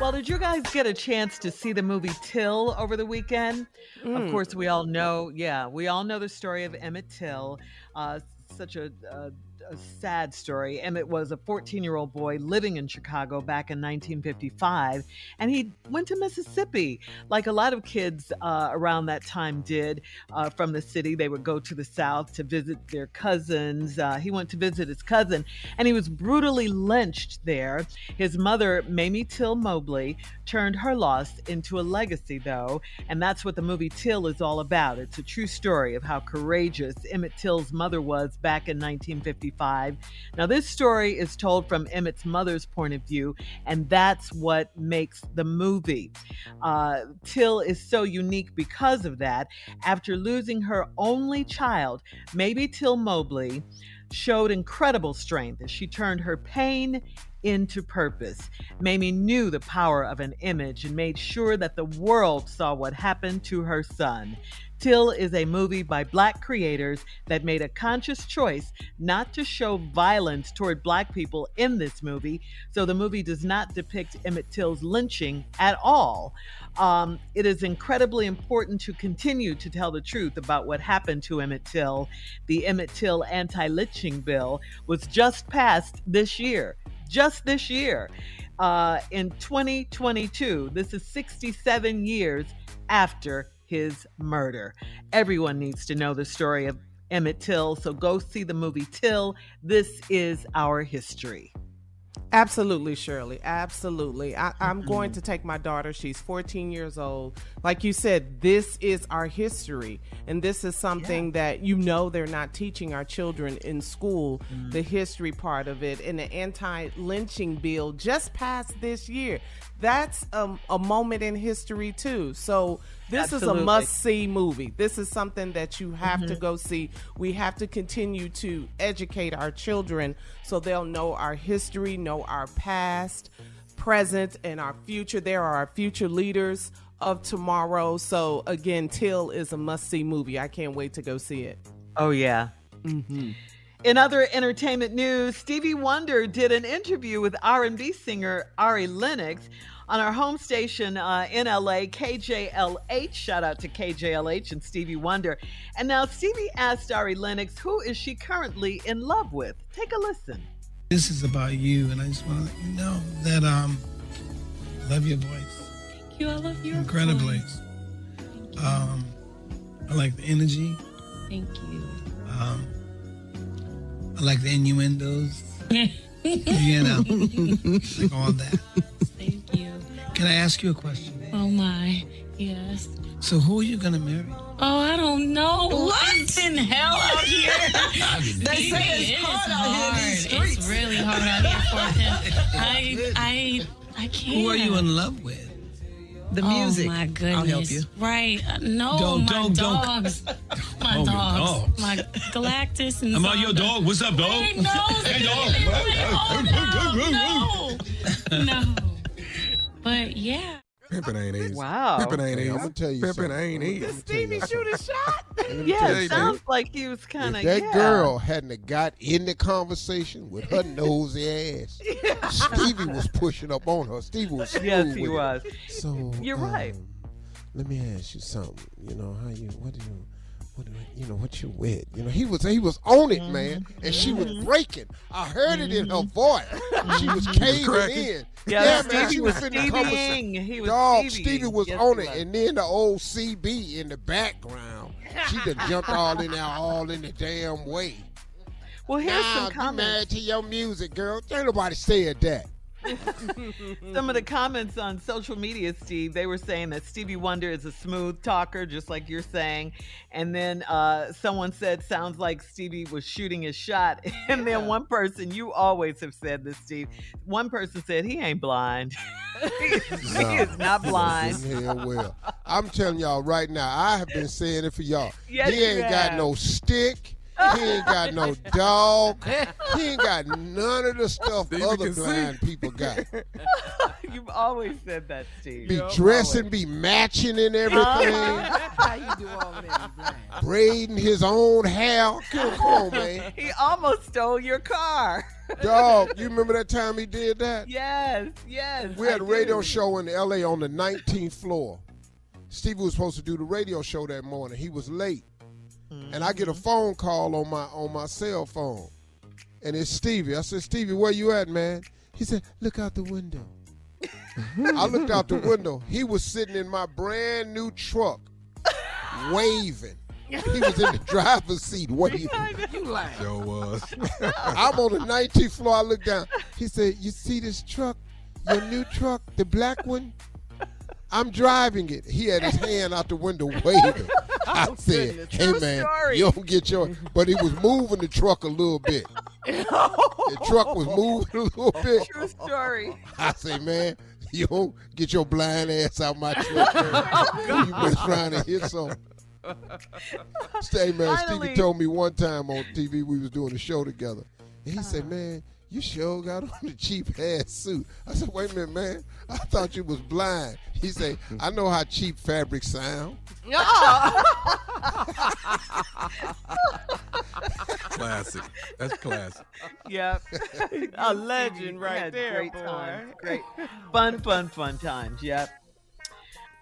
Well, did you guys get a chance to see the movie Till over the weekend? Mm. Of course, we all know, yeah, we all know the story of Emmett Till, uh, such a, a a sad story. Emmett was a 14 year old boy living in Chicago back in 1955, and he went to Mississippi like a lot of kids uh, around that time did uh, from the city. They would go to the South to visit their cousins. Uh, he went to visit his cousin, and he was brutally lynched there. His mother, Mamie Till Mobley, turned her loss into a legacy, though, and that's what the movie Till is all about. It's a true story of how courageous Emmett Till's mother was back in 1955 now, this story is told from Emmett's mother's point of view, and that's what makes the movie. Uh, Till is so unique because of that. After losing her only child, Mamie Till Mobley showed incredible strength as she turned her pain into purpose. Mamie knew the power of an image and made sure that the world saw what happened to her son. Till is a movie by black creators that made a conscious choice not to show violence toward black people in this movie. So the movie does not depict Emmett Till's lynching at all. Um, it is incredibly important to continue to tell the truth about what happened to Emmett Till. The Emmett Till anti lynching bill was just passed this year. Just this year. Uh, in 2022, this is 67 years after his murder. Everyone needs to know the story of Emmett Till, so go see the movie Till. This is our history. Absolutely, Shirley. Absolutely. I, am going to take my daughter. She's 14 years old. Like you said, this is our history. And this is something yeah. that you know they're not teaching our children in school, mm. the history part of it. And the anti lynching bill just passed this year. That's a, a moment in history, too. So this Absolutely. is a must see movie. This is something that you have mm-hmm. to go see. We have to continue to educate our children so they'll know our history, know our past present and our future. There are our future leaders of tomorrow. So again, Till is a must-see movie. I can't wait to go see it. Oh yeah. Mm-hmm. In other entertainment news, Stevie Wonder did an interview with R&B singer Ari Lennox on our home station uh, in LA, KJLH. Shout out to KJLH and Stevie Wonder. And now Stevie asked Ari Lennox, who is she currently in love with? Take a listen. This is about you, and I just want to let you know that um, I love your voice. Thank you. I love your incredibly. voice. Um, I like the energy. Thank you. Um, I like the innuendos. you know, like all that. Thank you. Can I ask you a question? Oh my. Yes. So who are you gonna marry? Oh, I don't know. What? It's in hell out here. They say it's hard out here in these streets. It's really hard out here for him. I, I, I can't. Who are you in love with? The music. Oh my goodness. I'll help you. Right. Uh, no, Don't- my don't- don't- dogs. My Oh, dogs. My Galactus and I'm out your dog. What's up, dog? Hey, no. Hey, dog. Oh, no, no. No. But yeah. Pimping ain't easy. Wow. Pimping ain't easy. I'm gonna tell you Pimping something. ain't easy. Did Stevie shoot a shot? Yeah, it sounds something. like he was kind of If that yeah. girl hadn't have got in the conversation with her nosy ass, Stevie was pushing up on her. Stevie was Yes, he with it. was. So You're right. um, Let me ask you something. You know how you what do you what you, you know what you with? You know he was he was on it, man, and mm-hmm. she was mm-hmm. breaking. I heard it in her mm-hmm. voice. She was caving in. Yeah, man, she was was the conversation. Stevieing. He was Dog, Stevieing. Stevie was Yes, on it, was. and then the old CB in the background. She done jumped all in there, all in the damn way. Well, here's nah, some be comments. mad to your music, girl. Ain't nobody said that. Some of the comments on social media, Steve, they were saying that Stevie Wonder is a smooth talker, just like you're saying. And then uh, someone said, sounds like Stevie was shooting his shot. And then one person, you always have said this, Steve. One person said, he ain't blind. he, is- he is not blind. Hell well. I'm telling y'all right now, I have been saying it for y'all. Yes, he ain't got no stick. He ain't got no dog. He ain't got none of the stuff Stevie other can see. blind people got. You've always said that, Steve. Be dressing, be matching and everything. How you do all that? braiding his own hair. Come on, man. He almost stole your car. Dog, you remember that time he did that? Yes, yes. We had I a radio do. show in LA on the 19th floor. Stevie was supposed to do the radio show that morning. He was late. And I get a phone call on my on my cell phone. And it's Stevie. I said, Stevie, where you at, man? He said, look out the window. I looked out the window. He was sitting in my brand new truck, waving. He was in the driver's seat waving. You lying. Sure was. I'm on the 19th floor. I look down. He said, "You see this truck? Your new truck, the black one? I'm driving it." He had his hand out the window waving. I said, "Hey man, story. you don't get your." But he was moving the truck a little bit. The truck was moving a little bit. True story. I say, man, you don't get your blind ass out my truck. Man. Oh, you been trying to hit something. Stay, man. Finally. Stevie told me one time on TV we was doing a show together, and he said, uh-huh. "Man, you sure got on the cheap ass suit." I said, "Wait a minute, man. I thought you was blind." He said, "I know how cheap fabric sound." classic. That's classic. Yep. A legend right had there, Great boy. times. Great. Fun, fun, fun times. Yep.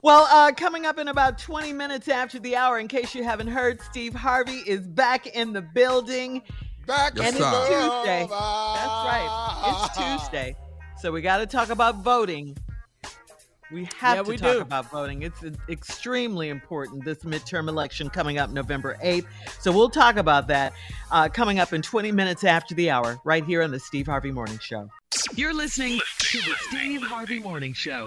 Well, uh, coming up in about 20 minutes after the hour, in case you haven't heard, Steve Harvey is back in the building. Back Yes, and it's sir. Tuesday. That's right. It's Tuesday. So we got to talk about voting. We have Yeah, to we talk do. about voting. It's extremely important, this midterm election coming up November 8th. So we'll talk about that uh, coming up in 20 minutes after the hour, right here on the Steve Harvey Morning Show. You're listening to the Steve Harvey Morning Show.